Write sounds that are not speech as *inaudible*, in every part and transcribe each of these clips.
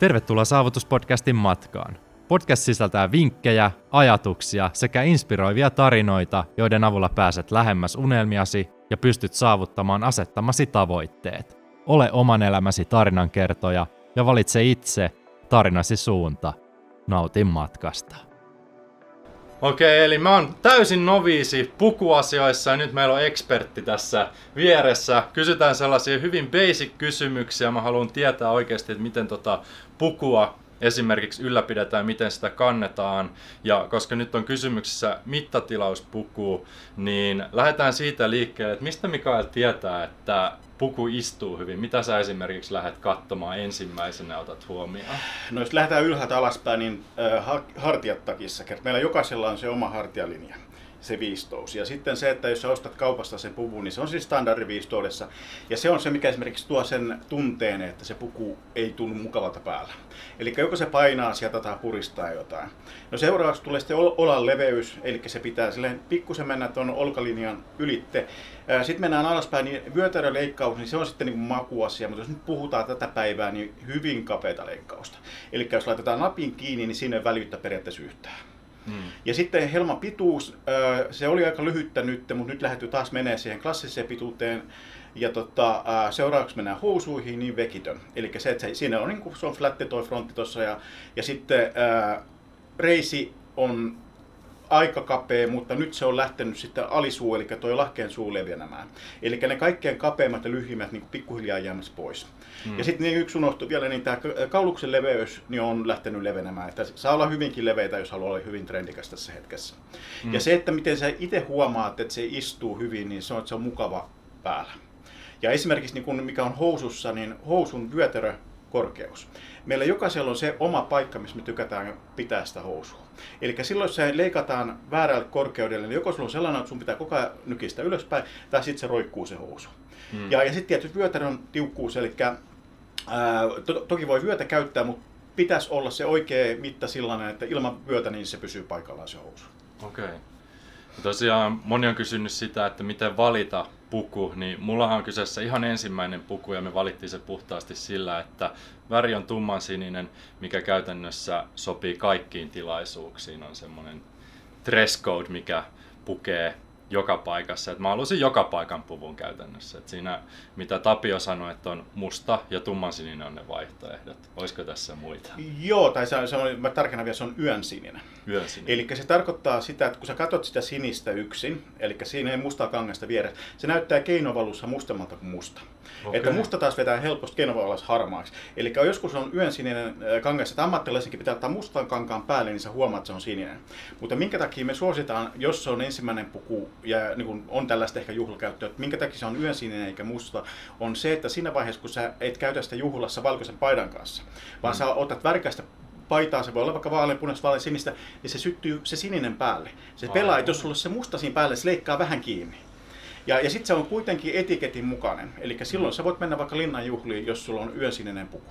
Tervetuloa Saavutuspodcastin matkaan. Podcast sisältää vinkkejä, ajatuksia sekä inspiroivia tarinoita, joiden avulla pääset lähemmäs unelmiasi ja pystyt saavuttamaan asettamasi tavoitteet. Ole oman elämäsi tarinankertoja ja valitse itse tarinasi suunta. Nautin matkasta. Okei, eli mä oon täysin noviisi pukuasioissa ja nyt meillä on ekspertti tässä vieressä. Kysytään sellaisia hyvin basic kysymyksiä. Mä haluan tietää oikeasti, että miten tota pukua esimerkiksi ylläpidetään, miten sitä kannetaan. Ja koska nyt on kysymyksessä mittatilauspuku, niin lähdetään siitä liikkeelle, että mistä Mikael tietää, että puku istuu hyvin. Mitä sä esimerkiksi lähdet katsomaan ensimmäisenä otat huomioon? No jos lähdetään ylhäältä alaspäin, niin hartiat takissa. Meillä jokaisella on se oma hartialinja se viistous. Ja sitten se, että jos sä ostat kaupasta sen puvun, niin se on siis standardiviistoudessa. Ja se on se, mikä esimerkiksi tuo sen tunteen, että se puku ei tunnu mukavalta päällä. Eli joko se painaa sieltä tai puristaa jotain. No seuraavaksi tulee sitten olan leveys, eli se pitää silleen pikkusen mennä tuon olkalinjan ylitte. Sitten mennään alaspäin, niin vyötäröleikkaus, niin se on sitten niin kuin makuasia, mutta jos nyt puhutaan tätä päivää, niin hyvin kapeata leikkausta. Eli jos laitetaan napin kiinni, niin sinne väliyttä periaatteessa yhtään. Hmm. Ja sitten helman pituus, se oli aika lyhyttä nyt, mutta nyt lähtyy taas menee siihen klassiseen pituuteen. Ja tota, seuraavaksi mennään housuihin, niin vekitön. Eli se, että se, siinä on, niin kuin, se on flatte toi frontti tuossa ja, ja sitten ää, reisi on aika kapea, mutta nyt se on lähtenyt sitten alisuu, eli tuo lahkeen suu leviämään. Eli ne kaikkein kapeimmat ja lyhyimmät niin pikkuhiljaa jäämässä pois. Mm. Ja sitten niin yksi unohtui vielä, niin tämä kauluksen leveys niin on lähtenyt levenemään. Että saa olla hyvinkin leveitä, jos haluaa olla hyvin trendikäs tässä hetkessä. Mm. Ja se, että miten sä itse huomaat, että se istuu hyvin, niin se on, että se on mukava päällä. Ja esimerkiksi niin kun mikä on housussa, niin housun vyötärö korkeus. Meillä jokaisella on se oma paikka, missä me tykätään pitää sitä housua. Eli silloin jos se leikataan väärälle korkeudelle, niin joko sulla on sellainen, että sun pitää koko ajan nykistä ylöspäin, tai sitten se roikkuu se housu. Hmm. Ja, ja sitten tietysti vyötärön tiukkuus, eli ää, to, toki voi vyötä käyttää, mutta pitäisi olla se oikea mitta sellainen, että ilman vyötä niin se pysyy paikallaan se housu. Okei. Okay. Tosiaan moni on kysynyt sitä, että miten valita puku, niin mullahan on kyseessä ihan ensimmäinen puku ja me valittiin se puhtaasti sillä, että väri on tumman sininen, mikä käytännössä sopii kaikkiin tilaisuuksiin. On semmoinen dress code, mikä pukee joka paikassa. Et mä halusin joka paikan puvun käytännössä. Et siinä, mitä Tapio sanoi, että on musta ja tummansininen on ne vaihtoehdot. Olisiko tässä muita? Joo, tai se on, se on mä tarkennan vielä, se on yön sininen. Yön sininen. Eli se tarkoittaa sitä, että kun sä katsot sitä sinistä yksin, eli siinä ei mustaa kangasta vieressä, se näyttää keinovalussa mustemmalta kuin musta. Okay. Että musta taas vetää helposti keinovalussa harmaaksi. Eli joskus on yön sininen äh, kangas, että ammattilaisenkin pitää ottaa mustan kankaan päälle, niin sä huomaat, että se on sininen. Mutta minkä takia me suositaan, jos se on ensimmäinen puku ja niin kun on tällaista ehkä juhlakäyttöä, että minkä takia se on yönsininen eikä musta, on se, että siinä vaiheessa, kun sä et käytä sitä juhlassa valkoisen paidan kanssa, vaan mm. sä otat värikästä paitaa, se voi olla vaikka vaaleanpunaista, vaalean sinistä, niin se syttyy se sininen päälle. Se Aivan. pelaa, että jos sulla on se musta siinä päälle, se leikkaa vähän kiinni. Ja, ja sitten se on kuitenkin etiketin mukainen. Eli silloin mm. sä voit mennä vaikka linnanjuhliin, jos sulla on yönsininen puku.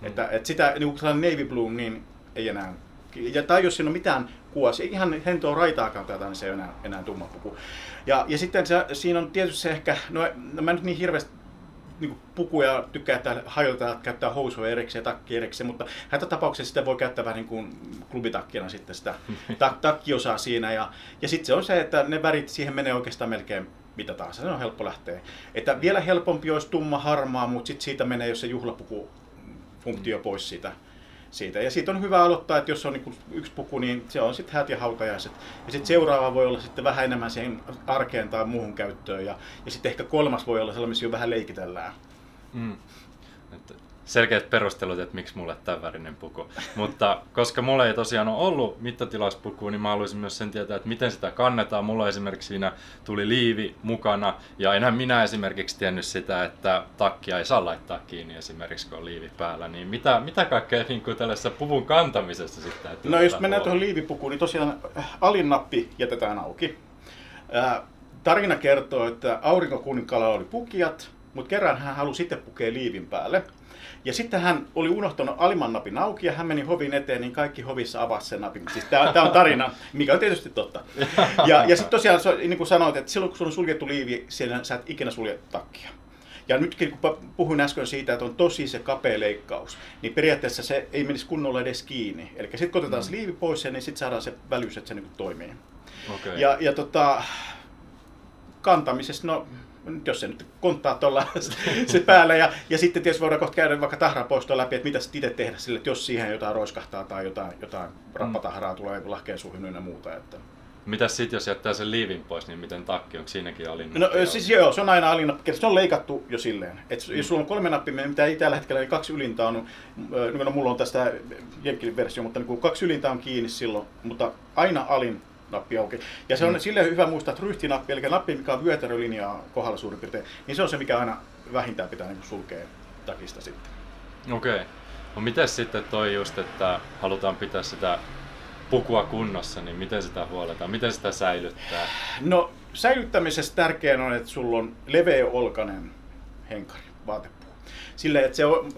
Mm. Että, että sitä niin kuin navy blue, niin ei enää ja, tai jos siinä on mitään kuosia, ihan hentoa raitaakaan tätä, niin se ei ole enää, enää tumma puku. Ja, ja sitten se, siinä on tietysti se ehkä, no, no mä nyt niin hirveästi niin pukuja tykkää, että hajota käyttää housuja erikseen ja takki erikseen, mutta hätätapauksessa sitä voi käyttää vähän niin kuin klubitakkina sitten sitä *laughs* tak- takkiosaa siinä. Ja, ja sitten se on se, että ne värit siihen menee oikeastaan melkein mitä taas, se on helppo lähteä. Että vielä helpompi olisi tumma harmaa, mutta sitten siitä menee, jos se juhlapuku funktio pois siitä siitä. Ja siitä on hyvä aloittaa, että jos on niin yksi puku, niin se on sitten häät ja hautajaiset. Ja sitten seuraava voi olla sitten vähän enemmän siihen arkeen tai muuhun käyttöön. Ja, ja sitten ehkä kolmas voi olla sellainen, missä jo vähän leikitellään. Mm selkeät perustelut, että miksi mulle tämän värinen puku. Mutta koska mulla ei tosiaan ole ollut mittatilaspukua, niin mä haluaisin myös sen tietää, että miten sitä kannetaan. Mulla esimerkiksi siinä tuli liivi mukana, ja enhän minä esimerkiksi tiennyt sitä, että takkia ei saa laittaa kiinni esimerkiksi, kun on liivi päällä. Niin mitä, mitä kaikkea niin kuin tällaisessa puvun kantamisessa sitten? No jos mennään tuohon liivipukuun, niin tosiaan äh, alinnappi jätetään auki. Äh, tarina kertoo, että aurinkokuninkaalla oli pukijat, mutta kerran hän halusi sitten pukea liivin päälle. Ja sitten hän oli unohtanut alimman napin auki ja hän meni hovin eteen, niin kaikki hovissa avasi sen napin. Siis tämä on tarina, mikä on tietysti totta. Ja, ja sitten tosiaan, niin kuin sanoit, että silloin kun sulla on suljettu liivi, siellä sä et ikinä sulje takkia. Ja nytkin kun puhuin äsken siitä, että on tosi se kapea leikkaus, niin periaatteessa se ei menisi kunnolla edes kiinni. Eli sitten kun otetaan mm. se liivi pois, niin sitten saadaan se välyys, että se niin toimii. Okay. Ja, ja tota, kantamisessa, no jos se nyt konttaa tuolla se päällä. Ja, ja sitten tietysti voidaan kohta käydä vaikka tahrapoistoa läpi, että mitä itse tehdä sille, että jos siihen jotain roiskahtaa tai jotain, jotain rappatahraa tulee lahkeen suuhun ja muuta. Että. Mitäs sitten, jos jättää sen liivin pois, niin miten takki, onko siinäkin alinnappi? No siis joo, se on aina alinnappi, se on leikattu jo silleen. Et mm. Jos sulla on kolme nappia, mitä ei tällä hetkellä, niin kaksi ylintä on, no mulla on tästä Jenkin versio, mutta niin kaksi ylintä on kiinni silloin, mutta aina alin nappi auki. Ja se on mm. sille hyvä muistaa, että ryhtinappi, eli nappi, mikä on vyötärölinjaa kohdalla suurin piirtein, niin se on se, mikä aina vähintään pitää niin sulkea takista sitten. Okei. Okay. No miten sitten toi just, että halutaan pitää sitä pukua kunnossa, niin miten sitä huoletaan? Miten sitä säilyttää? No säilyttämisessä tärkeää on, että sulla on leveä olkanen henkari, vaatepuu. Silleen, että se on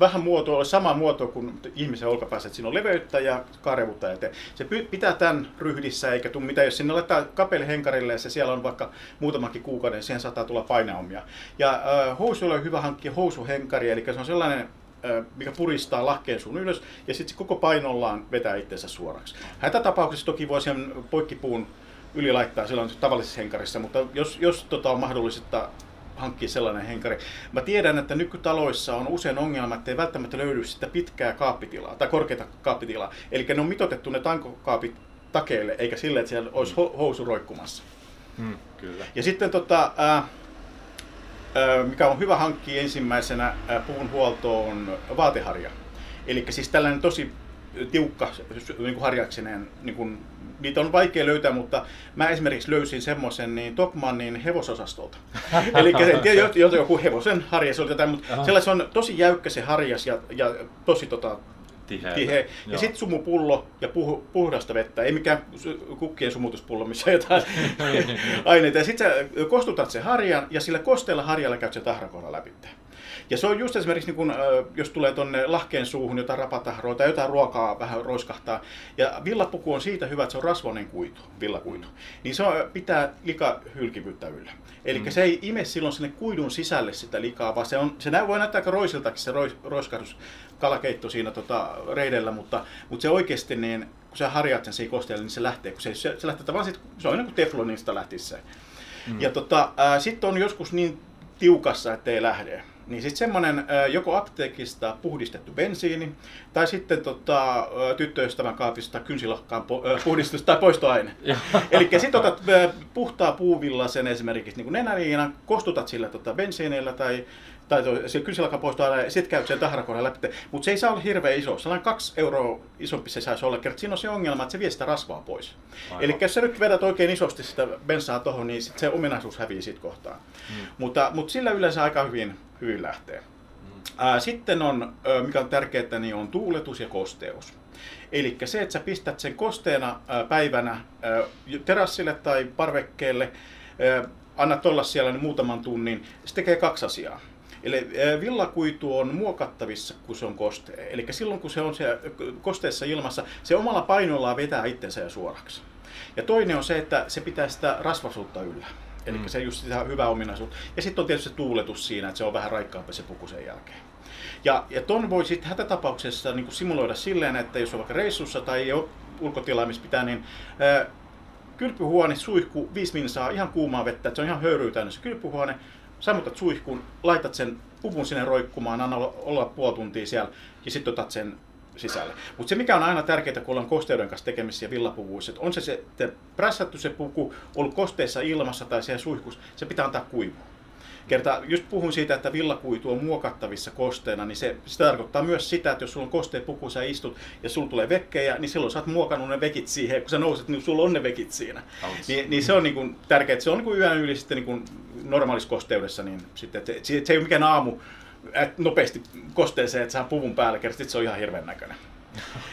vähän muotoa, sama muoto kuin ihmisen olkapäässä, että siinä on leveyttä ja karevuutta ja Se pitää tämän ryhdissä, eikä tule mitään. Jos sinne laittaa kapeli henkarille ja se siellä on vaikka muutamakin kuukauden, siihen saattaa tulla paineomia. Ja äh, housuilla on hyvä hankkia housuhenkari, eli se on sellainen mikä puristaa lahkeen sun ylös, ja sitten koko painollaan vetää itsensä suoraksi. Hätätapauksessa toki voi sen poikkipuun yli laittaa silloin tavallisessa henkarissa, mutta jos, jos tota on mahdollista hankkia sellainen henkari. Mä tiedän, että nykytaloissa on usein ongelma, että ei välttämättä löydy sitä pitkää kaappitilaa tai korkeita kaappitilaa. Eli ne on mitotettu ne tankokaapit takeille, eikä sille, että siellä olisi housu roikkumassa. Hmm, kyllä. Ja sitten tota, ää, mikä on hyvä hankkia ensimmäisenä puun huoltoon vaateharja. Eli siis tällainen tosi tiukka niin kuin harjaksinen, niin kuin, niitä on vaikea löytää, mutta mä esimerkiksi löysin semmoisen niin Tokmannin hevososastolta. *laughs* Eli en tiedä, joku hevosen harjas oli jotain, mutta sellainen on tosi jäykkä se harjas ja, ja tosi tota, tiheä. tiheä. Ja sitten sumupullo ja puh, puhdasta vettä, ei mikään kukkien sumutuspullo, missä jotain *laughs* aineita. Ja sitten sä kostutat sen harjan ja sillä kosteella harjalla käyt se tahrakolla läpi. Ja se on just esimerkiksi, niin kun, jos tulee tuonne lahkeen suuhun jotain rapatahroa tai jotain ruokaa vähän roiskahtaa. Ja villapuku on siitä hyvä, että se on rasvoinen kuitu, villakuitu. Niin se on, pitää likahylkivyyttä yllä. Eli mm. se ei ime silloin sinne kuidun sisälle sitä likaa, vaan se, on, se voi näyttää aika roisiltakin se rois, roiskahdus, kalakeitto siinä tota, reidellä, mutta, mutta se oikeasti, niin, kun sä harjaat sen siinä kosteella, niin se lähtee, kun se, se, se lähtee tavallaan sit, se on niin kuin teflonista lähtisi se. Mm. Ja tota, sitten on joskus niin tiukassa, ettei lähde. Niin sitten semmoinen joko apteekista puhdistettu bensiini tai sitten tota, tyttöystävän kaapista kynsilahkaan puhdistus tai poistoaine. Eli sitten otat puhtaa puuvillasen esimerkiksi niin nenäliina, kostutat sillä tota, bensiinillä tai tai se kynsilakka poistaa ja sitten käyt sen tahrakoneen läpi. Mutta se ei saa olla hirveän iso. Sellainen kaksi euroa isompi se saisi olla. Kerta siinä on se ongelma, että se vie sitä rasvaa pois. Eli jos sä nyt vedät oikein isosti sitä bensaa tuohon, niin sit se ominaisuus hävii siitä kohtaan. Mm. Mutta, mutta sillä yleensä aika hyvin, hyvin lähtee. Sitten on, mikä on tärkeää, niin on tuuletus ja kosteus. Eli se, että sä pistät sen kosteena päivänä terassille tai parvekkeelle, annat olla siellä niin muutaman tunnin, se tekee kaksi asiaa. Eli villakuitu on muokattavissa, kun se on kostea. Eli silloin, kun se on siellä kosteessa ilmassa, se omalla painollaan vetää itsensä ja suoraksi. Ja toinen on se, että se pitää sitä rasvasuutta yllä. Eli mm. se just sitä hyvä ominaisuus. Ja sitten on tietysti se tuuletus siinä, että se on vähän raikkaampi se puku sen jälkeen. Ja, ja ton voi sitten hätätapauksessa niin simuloida silleen, että jos on vaikka reissussa tai ei ole ulkotilaa, missä pitää, niin ää, kylpyhuone, suihku, viisi minsaa, ihan kuumaa vettä, että se on ihan höyryä täynnä se kylpyhuone, sammutat suihkuun, laitat sen puvun sinne roikkumaan, anna olla puoli tuntia siellä ja sitten otat sen sisälle. Mutta se mikä on aina tärkeää, kun ollaan kosteuden kanssa tekemisissä ja villapuvuissa, että on se, se prässätty se puku, ollut kosteessa ilmassa tai siellä suihkussa, se pitää antaa kuivua. Kerta, just puhun siitä, että villakuitu on muokattavissa kosteena, niin se, se tarkoittaa myös sitä, että jos sulla on kosteet puku, sä istut ja sulla tulee vekkejä, niin silloin sä oot muokannut ne vekit siihen, kun sä nouset, niin sulla on ne vekit siinä. Niin, niin, se on niin tärkeää, että se on niin yön yli sitten niin normaalissa kosteudessa, niin sitten, että se, se ei ole mikään aamu, että nopeasti kosteeseen, että saa puvun päälle, kerran se on ihan hirveän näköinen.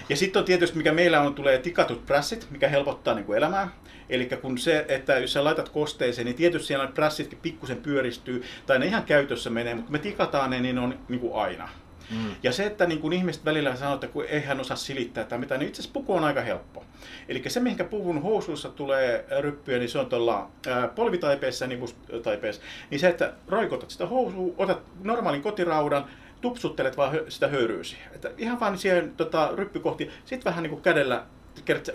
Ja sitten on tietysti, mikä meillä on, tulee tikatut prässit, mikä helpottaa niin kuin elämää. Eli kun se, että jos sä laitat kosteeseen, niin tietysti siellä prässitkin pikkusen pyöristyy, tai ne ihan käytössä menee, mutta me tikataan ne, niin on niin kuin aina. Mm. Ja se, että niin kun ihmiset välillä sanoo, että kun ei hän osaa silittää tai mitä, niin itse asiassa puku on aika helppo. Eli se, mihinkä puvun housuissa tulee ryppyjä, niin se on tuolla polvitaipeessa nivustaipeessa. Niin se, että roikotat sitä housua, otat normaalin kotiraudan, tupsuttelet vaan sitä höyryysiä. Että ihan vaan siihen tota, ryppykohti, sitten vähän niin kuin kädellä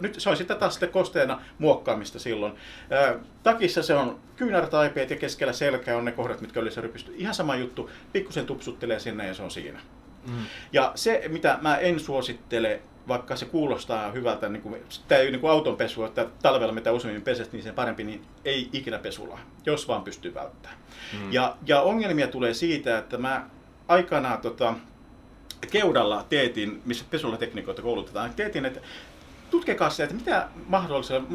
nyt se on sitten taas sitten kosteena muokkaamista silloin. Ää, takissa se on kyynärtaipeet ja keskellä selkä on ne kohdat, mitkä oli se rypysty. Ihan sama juttu, pikkusen tupsuttelee sinne ja se on siinä. Mm. Ja se, mitä mä en suosittele, vaikka se kuulostaa hyvältä, niin kuin, tämä ei niin kuin auton pesu, että talvella mitä useimmin peset, niin se parempi, niin ei ikinä pesulla, jos vaan pystyy välttämään. Mm. Ja, ja ongelmia tulee siitä, että mä aikanaan tota, keudalla teetin, missä pesulla tekniikoita koulutetaan, teetin, että tutkikaa se, että mitä mahdollisella,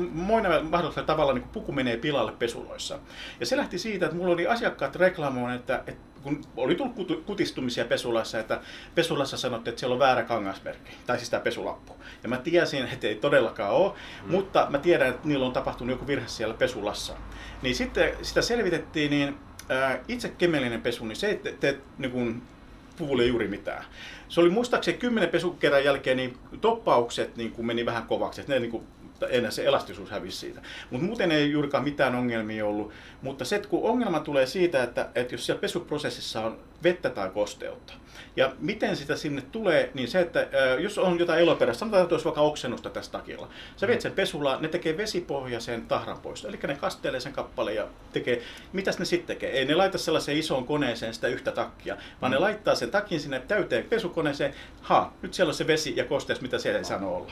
mahdollisella tavalla niin puku menee pilalle pesuloissa. Ja se lähti siitä, että mulla oli asiakkaat reklamoimaan, että, että kun oli tullut kutistumisia pesulassa, että pesulassa sanottiin, että siellä on väärä kangasmerkki, tai siis tämä pesulappu. Ja mä tiesin, että ei todellakaan ole, mm. mutta mä tiedän, että niillä on tapahtunut joku virhe siellä pesulassa. Niin sitten sitä selvitettiin, niin ää, itse kemellinen pesu, niin se ei tee te, niin puvulle juuri mitään. Se oli muistaakseni kymmenen pesukerran jälkeen, niin toppaukset niin kuin meni vähän kovaksi. Että ne niin kuin enää se elastisuus hävisi siitä. Mutta muuten ei juurikaan mitään ongelmia ollut. Mutta se, että kun ongelma tulee siitä, että, että jos siellä pesuprosessissa on vettä tai kosteutta, ja miten sitä sinne tulee, niin se, että jos on jotain eloperäistä, sanotaan, että olisi vaikka oksennusta tässä takilla. Sä viet sen pesulla, ne tekee vesipohjaisen tahran pois. Eli ne kastelee sen kappaleen ja tekee, mitäs ne sitten tekee? Ei ne laita sellaiseen isoon koneeseen sitä yhtä takkia, vaan ne mm. laittaa sen takin sinne täyteen pesukoneeseen. Ha, nyt siellä on se vesi ja kosteus, mitä siellä ei sano olla.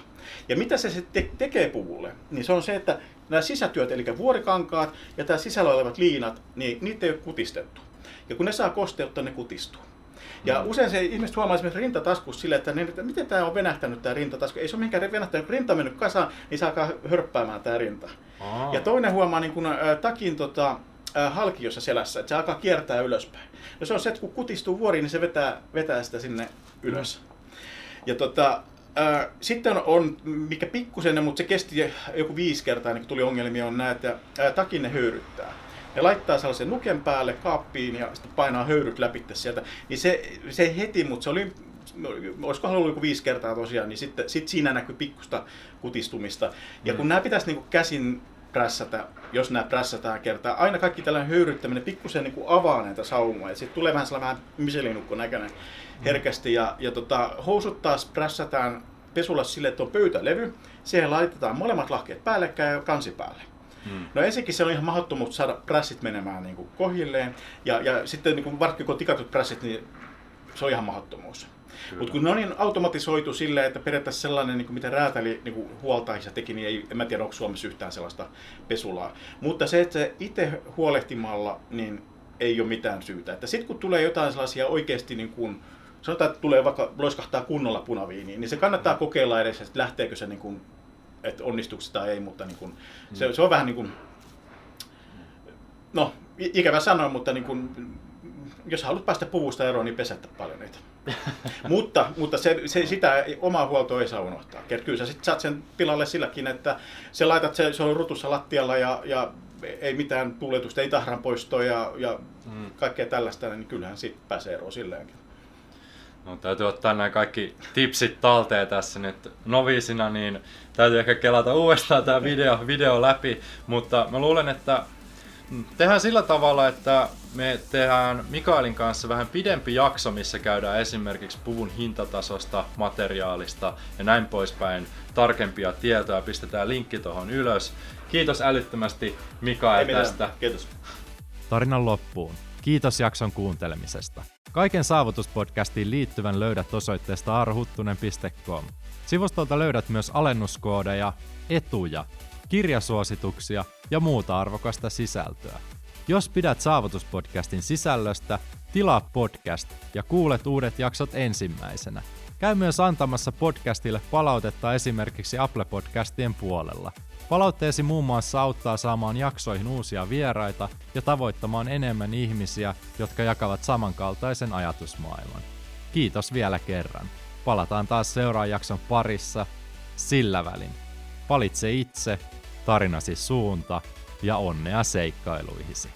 Ja mitä se sitten te- tekee puvulle? Niin se on se, että nämä sisätyöt, eli vuorikankaat ja tämä sisällä olevat liinat, niin niitä ei ole kutistettu. Ja kun ne saa kosteutta, ne kutistuu. Ja mm. usein se ihmiset huomaa esimerkiksi rintataskussa sille, että, niin, että miten tämä on venähtänyt tämä rintatasku. Ei se ole mihinkään venähtänyt, kun rinta on mennyt kasaan, niin saa alkaa hörppäämään tämä rinta. Aa. Ja toinen huomaa niin kun, ä, takin tota, ä, halkiossa selässä, että se alkaa kiertää ylöspäin. Ja se on se, että kun kutistuu vuori, niin se vetää, vetää sitä sinne ylös. Ja tota, Äh, sitten on, mikä pikkusen, mutta se kesti joku viisi kertaa, niin kun tuli ongelmia, on nämä, että ää, takin ne höyryttää. Ne laittaa sellaisen nuken päälle kaappiin ja sitten painaa höyryt läpi sieltä. Niin se, se heti, mutta se oli olisiko ollut joku viisi kertaa tosiaan, niin sitten sit siinä näkyy pikkusta kutistumista. Ja kun mm. nämä pitäisi niin käsin prässätä, jos nämä prässätään kertaa, aina kaikki tällainen höyryttäminen pikkusen niin avaa näitä saumoja. Sitten tulee vähän sellainen miselinukko näköinen herkästi. Ja, ja tota, housut taas prässätään pesulla sille, että on pöytälevy. Siihen laitetaan molemmat lahkeet päällekkäin ja kansi päälle. Hmm. No ensinnäkin se on ihan mahdottomuus saada prässit menemään niin kuin kohilleen. Ja, ja sitten niin kuin, varsinkin kun tikatut prässit, niin se on ihan mahdottomuus. Mutta kun ne on niin automatisoitu silleen, että periaatteessa sellainen, niin kuin mitä räätäli niin kuin huoltaissa teki, niin ei, en mä tiedä, onko Suomessa yhtään sellaista pesulaa. Mutta se, että se itse huolehtimalla, niin ei ole mitään syytä. Että sitten kun tulee jotain sellaisia oikeasti niin kuin, sanotaan, että tulee vaikka loiskahtaa kunnolla punaviiniin, niin se kannattaa mm. kokeilla edes, että lähteekö se, niin kuin, että onnistuuko tai ei, mutta niin kuin, mm. se, se, on vähän niin kuin, no ikävä sanoa, mutta niin kuin, jos haluat päästä puvusta eroon, niin pesettä paljon niitä. *laughs* mutta mutta se, se, sitä omaa huoltoa ei saa unohtaa. Kyllä sä sitten saat sen pilalle silläkin, että se laitat, se, se on rutussa lattialla ja, ja ei mitään tuuletusta, ei tahran poistoa ja, ja mm. kaikkea tällaista, niin kyllähän siitä pääsee eroon silleenkin. No, täytyy ottaa nämä kaikki tipsit talteen tässä nyt noviisina, niin täytyy ehkä kelata uudestaan tämä video, video läpi, mutta mä luulen, että tehdään sillä tavalla, että me tehdään Mikaelin kanssa vähän pidempi jakso, missä käydään esimerkiksi puvun hintatasosta, materiaalista ja näin poispäin tarkempia tietoja. Pistetään linkki tuohon ylös. Kiitos älyttömästi Mikael tästä. Kiitos. Tarinan loppuun. Kiitos jakson kuuntelemisesta. Kaiken saavutuspodcastiin liittyvän löydät osoitteesta arhuttunen.com. Sivustolta löydät myös alennuskoodeja, etuja, kirjasuosituksia ja muuta arvokasta sisältöä. Jos pidät Saavutuspodcastin sisällöstä, tilaa podcast ja kuulet uudet jaksot ensimmäisenä. Käy myös antamassa podcastille palautetta esimerkiksi Apple Podcastien puolella. Palautteesi muun muassa auttaa saamaan jaksoihin uusia vieraita ja tavoittamaan enemmän ihmisiä, jotka jakavat samankaltaisen ajatusmaailman. Kiitos vielä kerran. Palataan taas seuraavan jakson parissa. Sillä välin. Valitse itse, tarinasi suunta ja onnea seikkailuihisi.